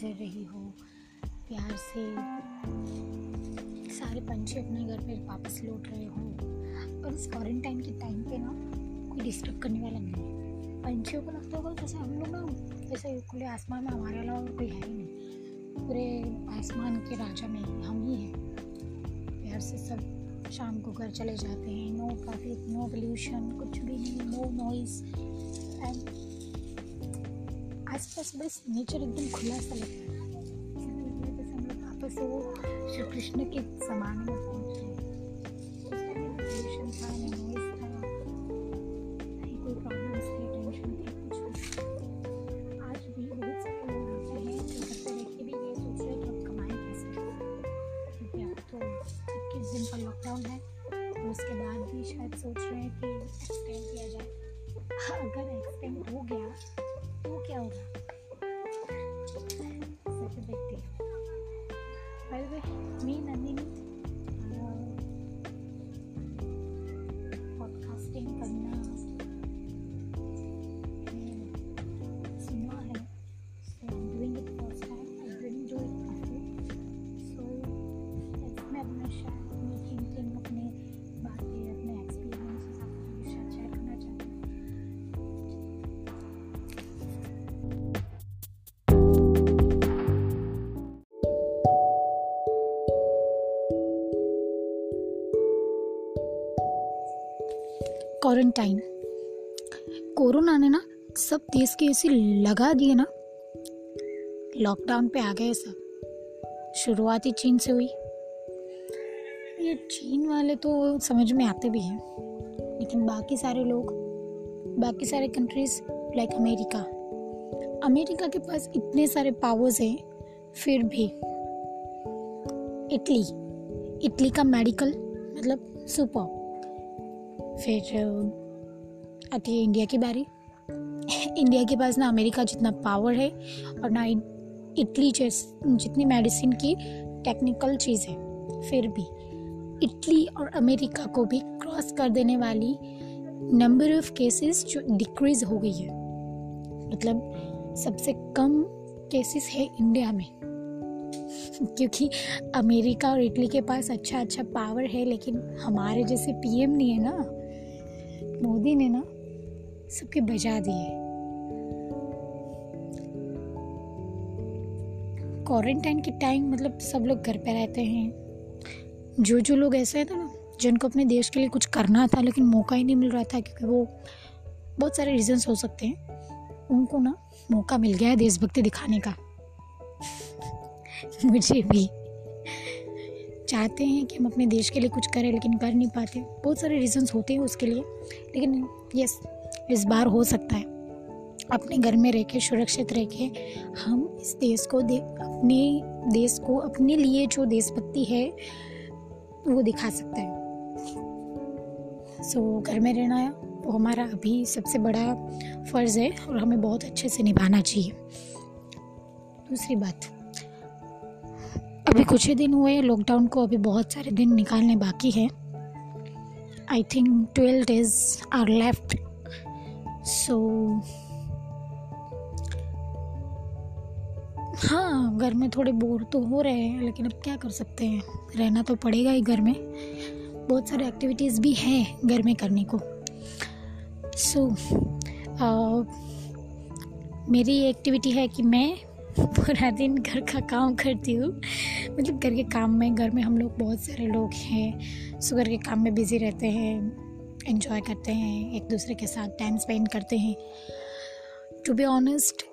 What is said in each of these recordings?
फिर रही हो। प्यार से सारे पंछी अपने घर पे वापस लौट रहे हो। और इस क्वारंटाइन के टाइम पे ना कोई डिस्टर्ब करने वाला नहीं है। पंछियों को लगता होगा जैसे हम लोग ना जैसे खुले आसमान में हमारे अलावा कोई है ही नहीं। पूरे आसमान के राजा में हम ही हैं। प्यार से सब शाम को घर चले जाते हैं। नो ट्रैफ़िक नो पोल्यूशन कुछ भी नहीं नो नॉइस एंड आसपास बस नेचर एकदम खुला सा लगता है। जैसे हम लोग वापस वो श्री कृष्ण के जमाने में क्वारंटाइन कोरोना ने ना सब देश के ऐसे लगा दिए ना। लॉकडाउन पे आ गए सब। शुरुआत ही चीन से हुई। ये चीन वाले तो समझ में आते भी हैं। लेकिन बाकी सारे लोग, बाकी सारे कंट्रीज़ लाइक अमेरिका। अमेरिका के पास इतने सारे पावर्स हैं, फिर भी। इटली। इटली का मेडिकल मतलब सुपर फिर, आती है इंडिया की बारी। इंडिया के पास ना अमेरिका जितना पावर है और ना इटली जैस, जितनी मेडिसिन की टेक्निकल चीज़ है, फिर भी। इटली और अमेरिका को भी क्रॉस कर देने वाली नंबर ऑफ़ केसेस जो डिक्रीज हो गई है। मतलब सबसे कम केसेस है इंडिया में। क्योंकि अमेरिका और इटली के पास अच्छा अच्छा पावर है, लेकिन हमारे जैसे पीएम नहीं है ना। मोदी ने ना सबके बजा दिए। क्वारंटाइन के टाइम मतलब सब लोग घर पे रहते हैं। जो जो लोग ऐसे थे ना, जिनको अपने देश के लिए कुछ करना था लेकिन मौका ही नहीं मिल रहा था क्योंकि वो बहुत सारे रीजंस हो सकते हैं। उनको ना मौका मिल गया है देशभक्ति दिखाने का। मुझे भी। चाहते हैं कि हम अपने देश के लिए कुछ करें लेकिन कर नहीं पाते। बहुत सारे रीजंस होते हैं उसके लिए लेकिन यस इस बार हो सकता है। अपने घर में रह के सुरक्षित रह के हम इस देश को दे अपने देश को अपने लिए जो देशभक्ति है वो दिखा सकते हैं। सो so, घर में रहना वो हमारा अभी सबसे बड़ा फ़र्ज़ है और हमें बहुत अच्छे से निभाना चाहिए। दूसरी बात। अभी कुछ ही दिन हुए लॉकडाउन को अभी बहुत सारे दिन निकालने बाकी हैं। I think twelve days are left so हाँ घर में थोड़े बोर तो हो रहे हैं लेकिन अब क्या कर सकते हैं? रहना तो पड़ेगा ही घर में। बहुत सारे एक्टिविटीज़ भी हैं घर में करने को। सो so, मेरी एक्टिविटी है कि मैं पूरा दिन घर का काम करती हूँ। मतलब घर के काम में, घर में हम लोग बहुत सारे लोग हैं। सो घर के काम में बिज़ी रहते हैं इन्जॉय करते हैं, एक दूसरे के साथ टाइम स्पेंड करते हैं। टू बी ऑनेस्ट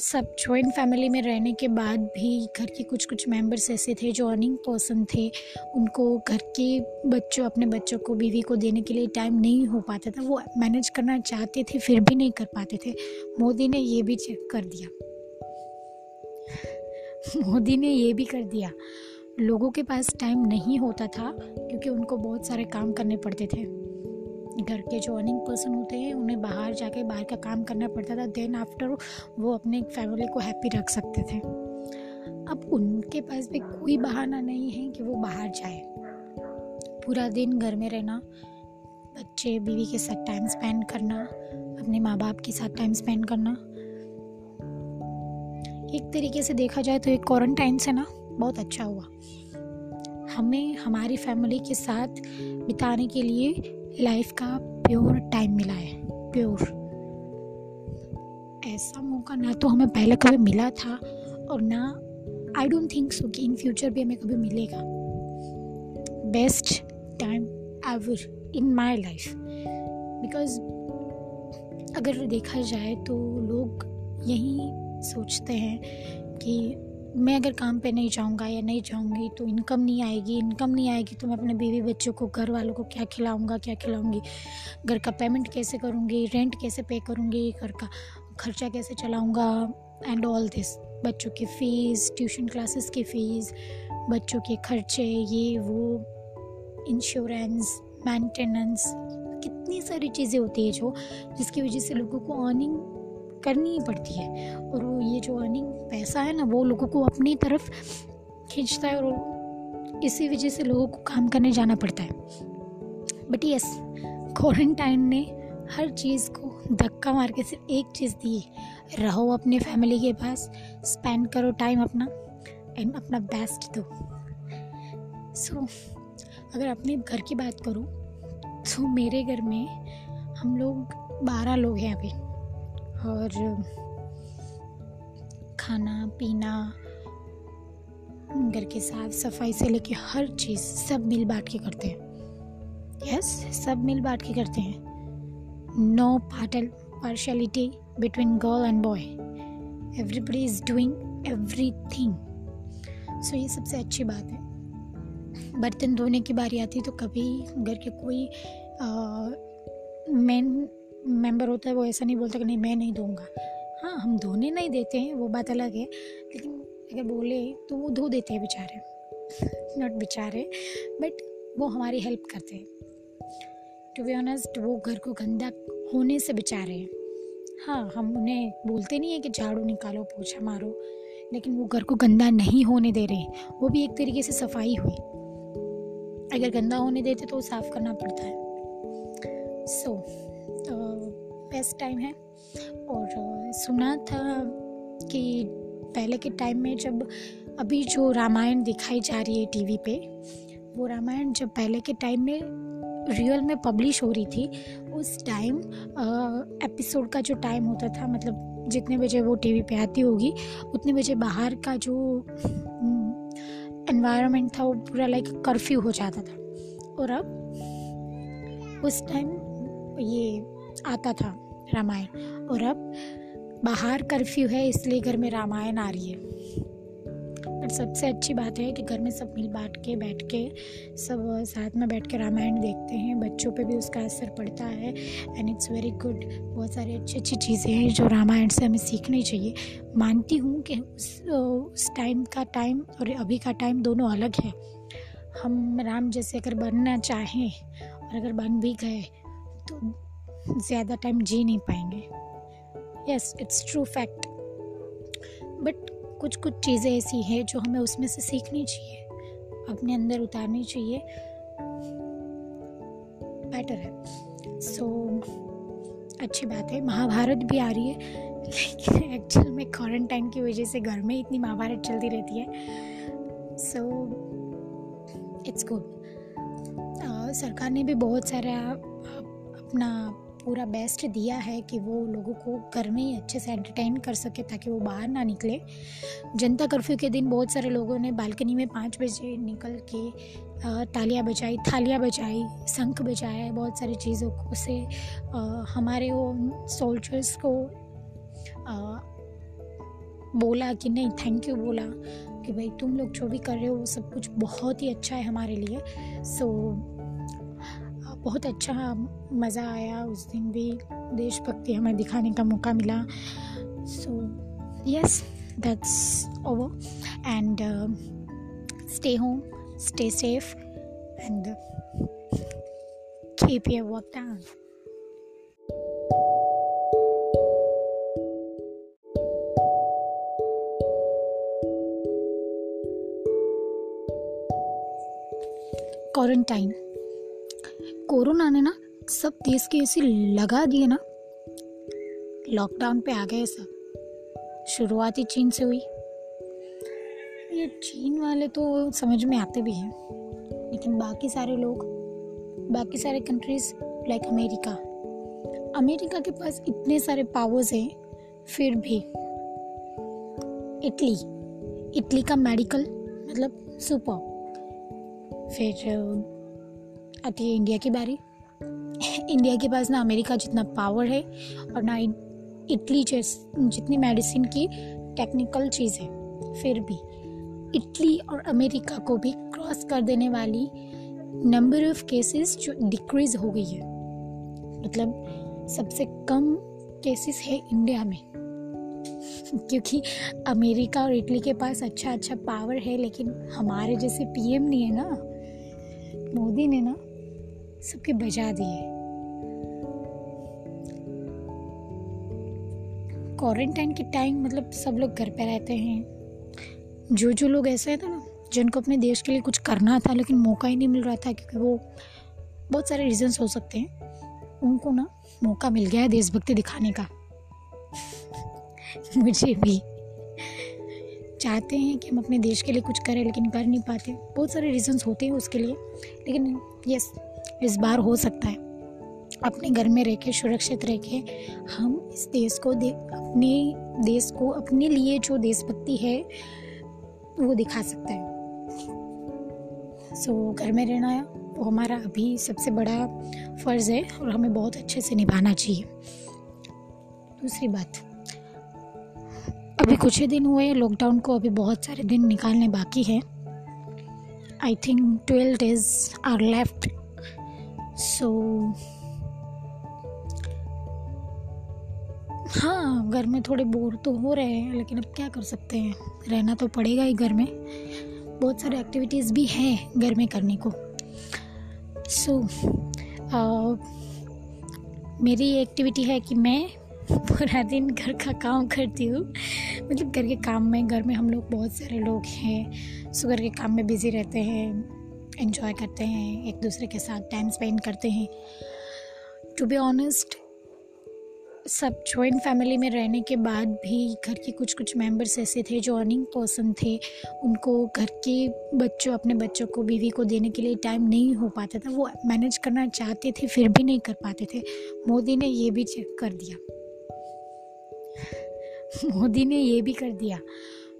सब जॉइंट फैमिली में रहने के बाद भी घर के कुछ कुछ मेंबर्स ऐसे थे जो अर्निंग पर्सन थे। उनको घर के बच्चों, अपने बच्चों को, बीवी को देने के लिए टाइम नहीं हो पाता था। वो मैनेज करना चाहते थे, फिर भी नहीं कर पाते थे। मोदी ने ये भी चेक कर दिया। मोदी ने ये भी कर दिया। लोगों के पास टाइम नहीं होता था, क्योंकि उनको बहुत सारे काम करने पड़ते थे। घर के जो अर्निंग पर्सन होते हैं, उन्हें बाहर जाके, बाहर का काम करना पड़ता था। देन आफ्टर वो अपने फैमिली को हैप्पी रख सकते थे। अब उनके पास भी कोई बहाना नहीं है कि वो बाहर जाए। पूरा दिन घर में रहना, बच्चे, बीवी के साथ टाइम स्पेंड करना, अपने माँ बाप के साथ टाइम स्पेंड करना। एक तरीके से देखा जाए तो एक क्वारंटाइन से ना बहुत अच्छा हुआ। हमें, हमारी फैमिली के साथ बिताने के लिए लाइफ का प्योर टाइम मिला है प्योर ऐसा मौका ना तो हमें पहले कभी मिला था और ना आई डोंट थिंक सो कि इन फ्यूचर भी हमें कभी मिलेगा। Best time ever in my life because अगर देखा जाए तो लोग यही सोचते हैं कि मैं अगर काम पे नहीं जाऊँगा या नहीं जाऊँगी तो इनकम नहीं आएगी इनकम नहीं आएगी तो मैं अपने बीवी बच्चों को घर वालों को क्या खिलाऊँगा, क्या खिलाऊँगी? घर का पेमेंट कैसे करूँगी रेंट कैसे पे करूँगी, घर का खर्चा कैसे चलाऊँगा? एंड ऑल दिस बच्चों की फ़ीस ट्यूशन क्लासेस की फ़ीस बच्चों के खर्चे, ये, वो इंश्योरेंस मेंटेनेंस कितनी सारी चीज़ें होती है जो जिसकी वजह से लोगों को अर्निंग करनी ही पड़ती है। और वो ये जो अर्निंग पैसा है ना वो लोगों को अपनी तरफ़ खींचता है और इसी वजह से लोगों को काम करने जाना पड़ता है। बट यस क्वारंटाइन ने हर चीज़ को धक्का मार के सिर्फ़ एक चीज़ दी रहो अपने फैमिली के पास स्पेंड करो टाइम अपना एंड अपना बेस्ट दो। सो so, अगर अपने घर की बात करूँ तो मेरे घर में हम लोग बारह लोग हैं अभी। और खाना पीना घर के साफ़ सफ़ाई से लेके हर चीज़ सब मिल बांट के करते हैं। यस yes, सब मिल बांट के करते हैं। No partial partiality between girl and boy everybody is doing everything so ये सबसे अच्छी बात है। बर्तन धोने की बारी आती है तो कभी घर के कोई मेन मेंबर होता है वो ऐसा नहीं बोलता कि नहीं मैं नहीं दूँगा। हाँ हम धोने नहीं देते हैं वो बात अलग है लेकिन अगर बोले तो वो धो देते हैं बेचारे। नॉट बेचारे बट वो हमारी हेल्प करते हैं। टू बी ऑनेस्ट वो घर को गंदा होने से बेचारे हैं। हाँ हम उन्हें बोलते नहीं है कि झाड़ू निकालो पोछा मारो लेकिन वो घर को गंदा नहीं होने दे रहे वो भी एक तरीके से सफ़ाई हुई। अगर गंदा होने देते तो साफ़ करना पड़ता है। सो so, बेस्ट टाइम है। और सुना था कि पहले के टाइम में जब अभी जो रामायण दिखाई जा रही है टीवी पे, वो रामायण जब पहले के टाइम में रियल में पब्लिश हो रही थी, उस टाइम एपिसोड का जो टाइम होता था मतलब जितने बजे वो टीवी पे आती होगी, उतने बजे बाहर का जो एनवायरनमेंट था, वो पूरा लाइक कर्फ्यू हो जाता था। और अब उस टाइम ये आता था। रामायण। और अब बाहर कर्फ्यू है, इसलिए घर में रामायण आ रही है। बट सबसे अच्छी बात है कि घर में सब मिल बांट के, बैठ के, सब साथ में बैठ के रामायण देखते हैं। बच्चों पे भी उसका असर पड़ता है। एंड इट्स वेरी गुड बहुत सारी अच्छी अच्छी चीज़ें हैं जो रामायण से हमें सीखनी चाहिए। मानती हूँ कि उस उस टाइम का टाइम और अभी का टाइम दोनों अलग है। हम राम जैसे अगर बनना चाहें और अगर बन भी गए तो ज़्यादा टाइम जी नहीं पाएँगे। Yes it's true fact but कुछ कुछ चीज़ें ऐसी हैं जो हमें उसमें से सीखनी चाहिए। अपने अंदर उतारनी चाहिए। बेटर है। सो so, अच्छी बात है। महाभारत भी आ रही है। लेकिन एक्चुअल में क्वारंटाइन की वजह से घर में इतनी महाभारत चलती रहती है। सो इट्स गुड सरकार ने भी बहुत सारा अपना पूरा बेस्ट दिया है कि वो लोगों को घर में ही अच्छे से एंटरटेन कर सके ताकि वो बाहर ना निकले। जनता कर्फ्यू के दिन बहुत सारे लोगों ने बालकनी में पाँच बजे निकल के तालियाँ बजाई थालियाँ बजाई शंख बजाया बहुत सारी चीज़ों को से हमारे वो सोल्जर्स को बोला कि नहीं थैंक यू बोला कि भाई तुम लोग जो भी कर रहे हो वो सब कुछ बहुत ही अच्छा है हमारे लिए। सो so, बहुत अच्छा मज़ा आया। उस दिन भी देशभक्ति हमें दिखाने का मौका मिला। So yes that's over and stay home stay safe and keep your work done. Quarantine corona ने ना सब देश के ऐसे लगा दिए ना। लॉकडाउन पे आ गए सब शुरुआत ही चीन से हुई। ये चीन वाले तो समझ में आते भी हैं। लेकिन बाकी सारे लोग, बाकी सारे कंट्रीज़ लाइक अमेरिका अमेरिका के पास इतने सारे पावर्स हैं, फिर भी। इटली इटली का मेडिकल मतलब सुपर फिर आती है इंडिया की बारी। इंडिया के पास ना अमेरिका जितना पावर है और ना इटली जैस जितनी मेडिसिन की टेक्निकल चीज़ है, फिर भी। इटली और अमेरिका को भी क्रॉस कर देने वाली नंबर ऑफ़ केसेस जो डिक्रीज हो गई है। मतलब सबसे कम केसेस है इंडिया में। क्योंकि अमेरिका और इटली के पास अच्छा अच्छा पावर है, लेकिन हमारे जैसे पीएम नहीं है ना। मोदी ने ना सबके बजा दिए। क्वारंटाइन के टाइम मतलब सब लोग घर पे रहते हैं। जो जो लोग ऐसे थे ना, जिनको अपने देश के लिए कुछ करना था लेकिन मौका ही नहीं मिल रहा था क्योंकि वो बहुत सारे रीजंस हो सकते हैं। उनको ना मौका मिल गया है देशभक्ति दिखाने का। मुझे भी। चाहते हैं कि हम अपने देश के लिए कुछ करें लेकिन कर नहीं पाते। बहुत सारे रीजंस होते हैं उसके लिए। लेकिन यस इस बार हो सकता है। अपने घर में रह के सुरक्षित रह के हम इस देश को दे अपने देश को अपने लिए जो देशभक्ति है वो दिखा सकते हैं। सो so, घर में रहना वो हमारा अभी सबसे बड़ा फ़र्ज़ है और हमें बहुत अच्छे से निभाना चाहिए। दूसरी बात अभी कुछ ही दिन हुए लॉकडाउन को अभी बहुत सारे दिन निकालने बाकी हैं। I think twelve days are left so so, हाँ घर में थोड़े बोर तो हो रहे हैं लेकिन अब क्या कर सकते हैं? रहना तो पड़ेगा ही घर में। बहुत सारे एक्टिविटीज़ भी हैं घर में करने को। सो so, मेरी एक्टिविटी है कि मैं पूरा दिन घर का काम करती हूँ। मतलब घर के काम में घर में हम लोग बहुत सारे लोग हैं। सो घर के काम में बिज़ी रहते हैं। इन्जॉय करते हैं, एक दूसरे के साथ टाइम स्पेंड करते हैं। टू बी ऑनेस्ट सब जॉइंट फैमिली में रहने के बाद भी घर के कुछ कुछ मेंबर्स ऐसे थे जो अर्निंग पर्सन थे। उनको घर के बच्चों, अपने बच्चों को, बीवी को देने के लिए टाइम नहीं हो पाता था। वो मैनेज करना चाहते थे, फिर भी नहीं कर पाते थे। मोदी ने ये भी चेक कर दिया। मोदी ने ये भी कर दिया।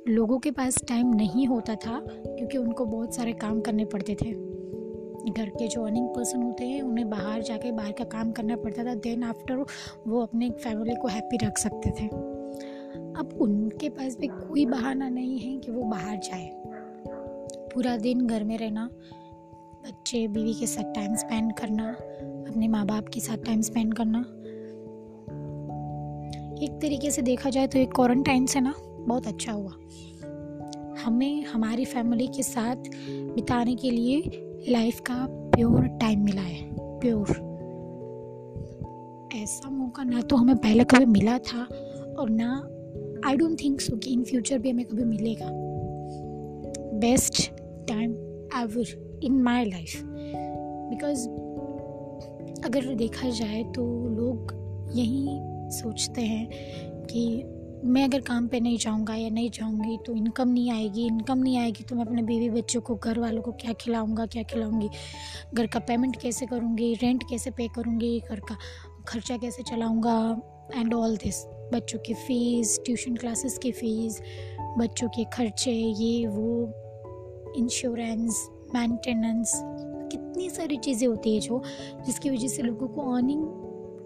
लोगों के पास टाइम नहीं होता था, क्योंकि उनको बहुत सारे काम करने पड़ते थे। घर के जो अर्निंग पर्सन होते हैं, उन्हें बाहर जाके, बाहर का काम करना पड़ता था। देन आफ्टर वो अपने फैमिली को हैप्पी रख सकते थे। अब उनके पास भी कोई बहाना नहीं है कि वो बाहर जाए। पूरा दिन घर में रहना, बच्चे, बीवी के साथ टाइम स्पेंड करना, अपने माँ बाप के साथ टाइम स्पेंड करना। एक तरीके से देखा जाए तो एक क्वारंटाइन से ना बहुत अच्छा हुआ। हमें, हमारी फैमिली के साथ बिताने के लिए लाइफ का प्योर टाइम मिला है। प्योर ऐसा मौका ना तो हमें पहले कभी मिला था और ना आई डोंट थिंक सो कि इन फ्यूचर भी हमें कभी मिलेगा। Best time ever in my life because अगर देखा जाए तो लोग यही सोचते हैं कि मैं अगर काम पे नहीं जाऊँगा या नहीं जाऊँगी तो इनकम नहीं आएगी इनकम नहीं आएगी तो मैं अपने बीवी बच्चों को घर वालों को क्या खिलाऊँगा, क्या खिलाऊँगी? घर का पेमेंट कैसे करूँगी रेंट कैसे पे करूँगी, घर का खर्चा कैसे चलाऊँगा? एंड ऑल दिस बच्चों की फ़ीस ट्यूशन क्लासेस की फ़ीस बच्चों के खर्चे, ये, वो इंश्योरेंस मेंटेनेंस कितनी सारी चीज़ें होती है जो जिसकी वजह से लोगों को अर्निंग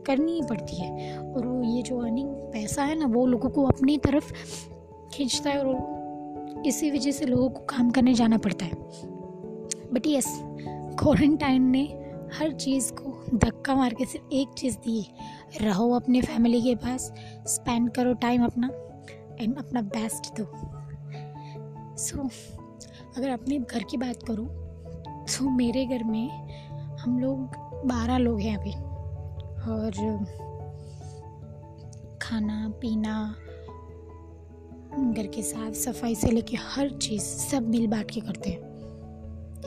करनी ही पड़ती है। और वो, ये जो अर्निंग पैसा है ना वो लोगों को अपनी तरफ़ खींचता है और इसी वजह से लोगों को काम करने जाना पड़ता है। बट यस क्वारंटाइन ने हर चीज़ को धक्का मार के सिर्फ़ एक चीज़ दी रहो अपने फैमिली के पास स्पेंड करो टाइम अपना एंड अपना बेस्ट दो। सो so, अगर अपने घर की बात करूँ तो मेरे घर में हम लोग बारह लोग हैं अभी और खाना पीना घर के साफ़ सफ़ाई से लेके हर चीज़ सब मिल बांट के करते हैं।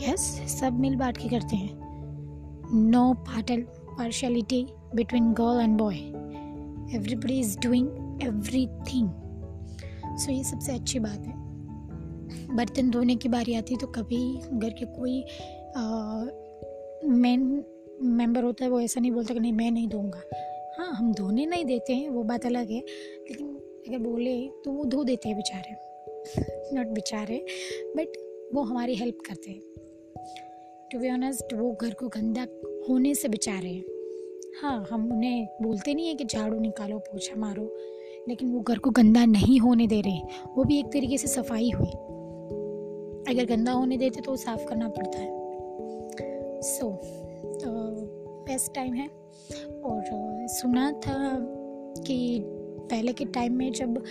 यस yes, सब मिल बांट के करते हैं। No partial partiality between girl and boy everybody is doing everything so ये सबसे अच्छी बात है। बर्तन धोने की बारी आती है तो कभी घर के कोई मेन मेंबर होता है वो ऐसा नहीं बोलता कि नहीं मैं नहीं दूँगा हम धोने नहीं देते हैं वो बात अलग है। लेकिन अगर बोले तो वो धो देते हैं बेचारे। नॉट बेचारे बट वो हमारी हेल्प करते हैं। टू बी ऑनेस्ट वो घर को गंदा होने से बेचारे हैं। हाँ हम उन्हें बोलते नहीं है कि झाड़ू निकालो पोछा मारो लेकिन वो घर को गंदा नहीं होने दे रहे वो भी एक तरीके से सफ़ाई हुई। अगर गंदा होने देते तो साफ़ करना पड़ता है। सो so, बेस्ट टाइम है। और सुना था कि पहले के टाइम में जब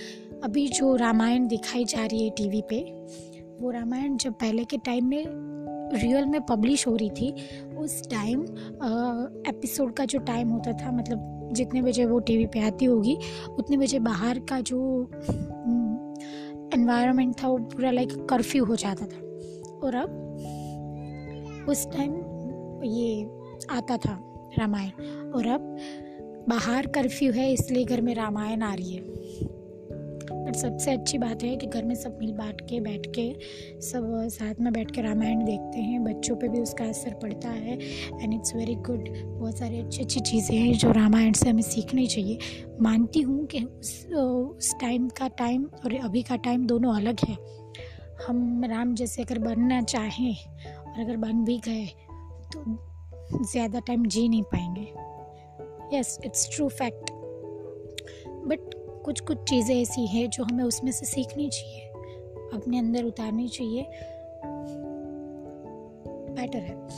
अभी जो रामायण दिखाई जा रही है टीवी पे, वो रामायण जब पहले के टाइम में रियल में पब्लिश हो रही थी, उस टाइम एपिसोड का जो टाइम होता था मतलब जितने बजे वो टीवी पे आती होगी, उतने बजे बाहर का जो एनवायरनमेंट था, वो पूरा लाइक कर्फ्यू हो जाता था। और अब उस टाइम ये आता था रामायण। और अब बाहर कर्फ्यू है, इसलिए घर में रामायण आ रही है। बट सबसे अच्छी बात है कि घर में सब मिल बांट के, बैठ के, सब साथ में बैठ के रामायण देखते हैं। बच्चों पे भी उसका असर पड़ता है एंड इट्स वेरी गुड बहुत सारी अच्छी अच्छी चीज़ें हैं जो रामायण से हमें सीखनी चाहिए। मानती हूँ कि उस उस टाइम का टाइम और अभी का टाइम दोनों अलग है। हम राम जैसे अगर बनना चाहें और अगर बन भी गए तो ज़्यादा टाइम जी नहीं पाएँगे। Yes it's true fact but कुछ कुछ चीज़ें ऐसी हैं जो हमें उसमें से सीखनी चाहिए। अपने अंदर उतारनी चाहिए। बेटर है।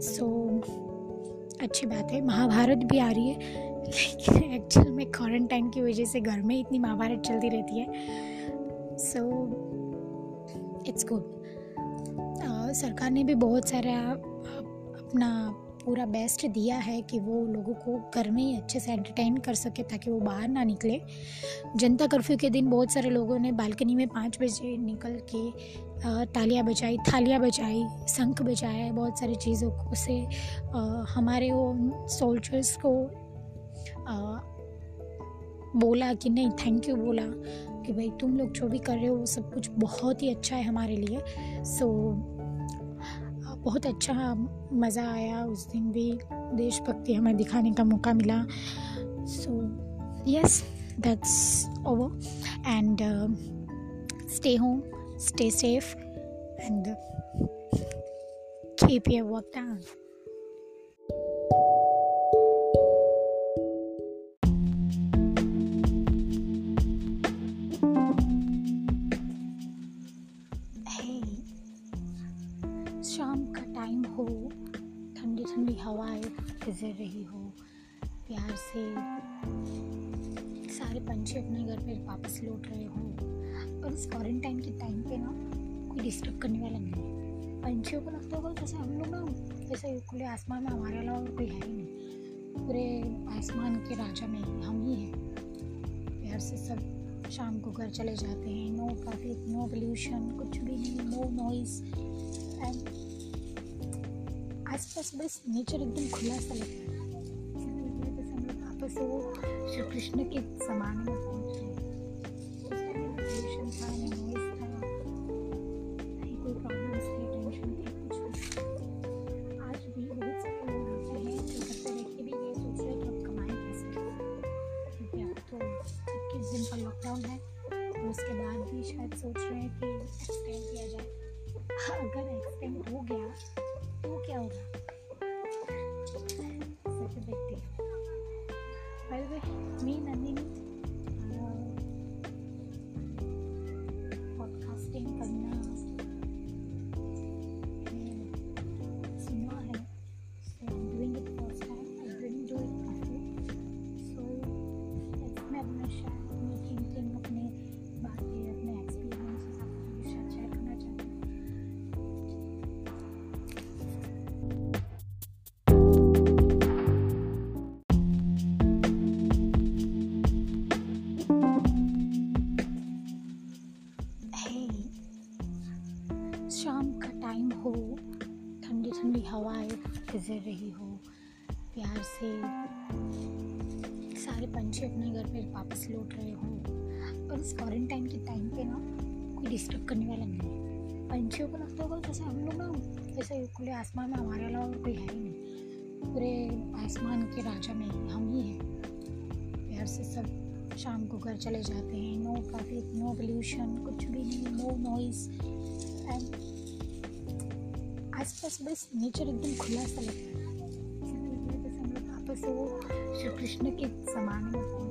सो so, अच्छी बात है। महाभारत भी आ रही है। लेकिन एक्चुअल में क्वारंटाइन की वजह से घर में इतनी महाभारत चलती रहती है। सो इट्स गुड सरकार ने भी बहुत सारा अपना पूरा बेस्ट दिया है कि वो लोगों को घर में ही अच्छे से एंटरटेन कर सके ताकि वो बाहर ना निकले। जनता कर्फ्यू के दिन बहुत सारे लोगों ने बालकनी में पाँच बजे निकल के तालियाँ बजाई थालियाँ बजाई शंख बजाए बहुत सारी चीज़ों को से हमारे वो सोल्जर्स को बोला कि नहीं थैंक यू बोला कि भाई तुम लोग जो भी कर रहे हो वो सब कुछ बहुत ही अच्छा है हमारे लिए। सो so, बहुत अच्छा मज़ा आया। उस दिन भी देशभक्ति हमें दिखाने का मौका मिला। So yes that's over and stay home stay safe and keep ठंडी वर्क डाउन गुजर रही हो, प्यार से सारे पंछी अपने घर पे वापस लौट रहे हो। और इस क्वारंटाइन के टाइम पे ना कोई डिस्टर्ब करने वाला नहीं है। पंछियों को लगता होगा जैसे हम लोग ना, जैसे खुले आसमान में हमारे अलावा कोई है ही नहीं। पूरे आसमान के राजा में हम ही हैं। प्यार से सब शाम को घर चले जाते हैं। नो ट्रैफ़िक नो पोल्यूशन कुछ भी नहीं नो नॉइज़ एंड आसपास बस नेचर एकदम खुला सा लगता है। वापस वो श्री कृष्ण के समान गुजर रही हो। प्यार से सारे पंछी अपने घर पे वापस लौट रहे हो। और इस क्वारंटाइन के टाइम पे ना कोई डिस्टर्ब करने वाला नहीं है। पंछियों को लगता होगा जैसे हम लोग ना, जैसे खुले आसमान में हमारे अलावा और कोई है ही नहीं। पूरे आसमान के राजा में हम ही हैं। प्यार से सब शाम को घर चले जाते हैं। नो ट्रैफ़िक नो पोल्यूशन कुछ भी नहीं नो नॉइस एंड आसपास बस नेचर एकदम खुला सा लगता है। जैसे हम लोग वापस वो श्री कृष्ण के जमाने में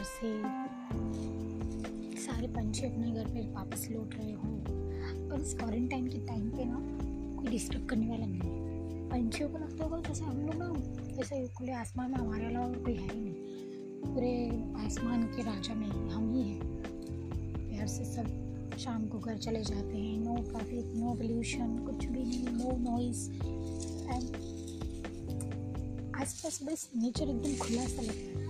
प्यार से सारे पंछी अपने घर पे वापस लौट रहे हो। और इस क्वारंटाइन के टाइम पे ना कोई डिस्टर्ब करने वाला नहीं है। पंछियों को लगता होगा जैसे हम लोग ना जैसे खुले आसमान में हमारे अलावा कोई है ही नहीं। पूरे आसमान के राजा में हम ही हैं। प्यार से सब शाम को घर चले जाते हैं। नो ट्रैफ़िक नो पोल्यूशन कुछ भी नहीं नो नॉइस एंड आसपास बस नेचर एकदम खुला सा लगता है।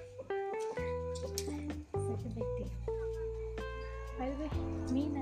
Spider-Man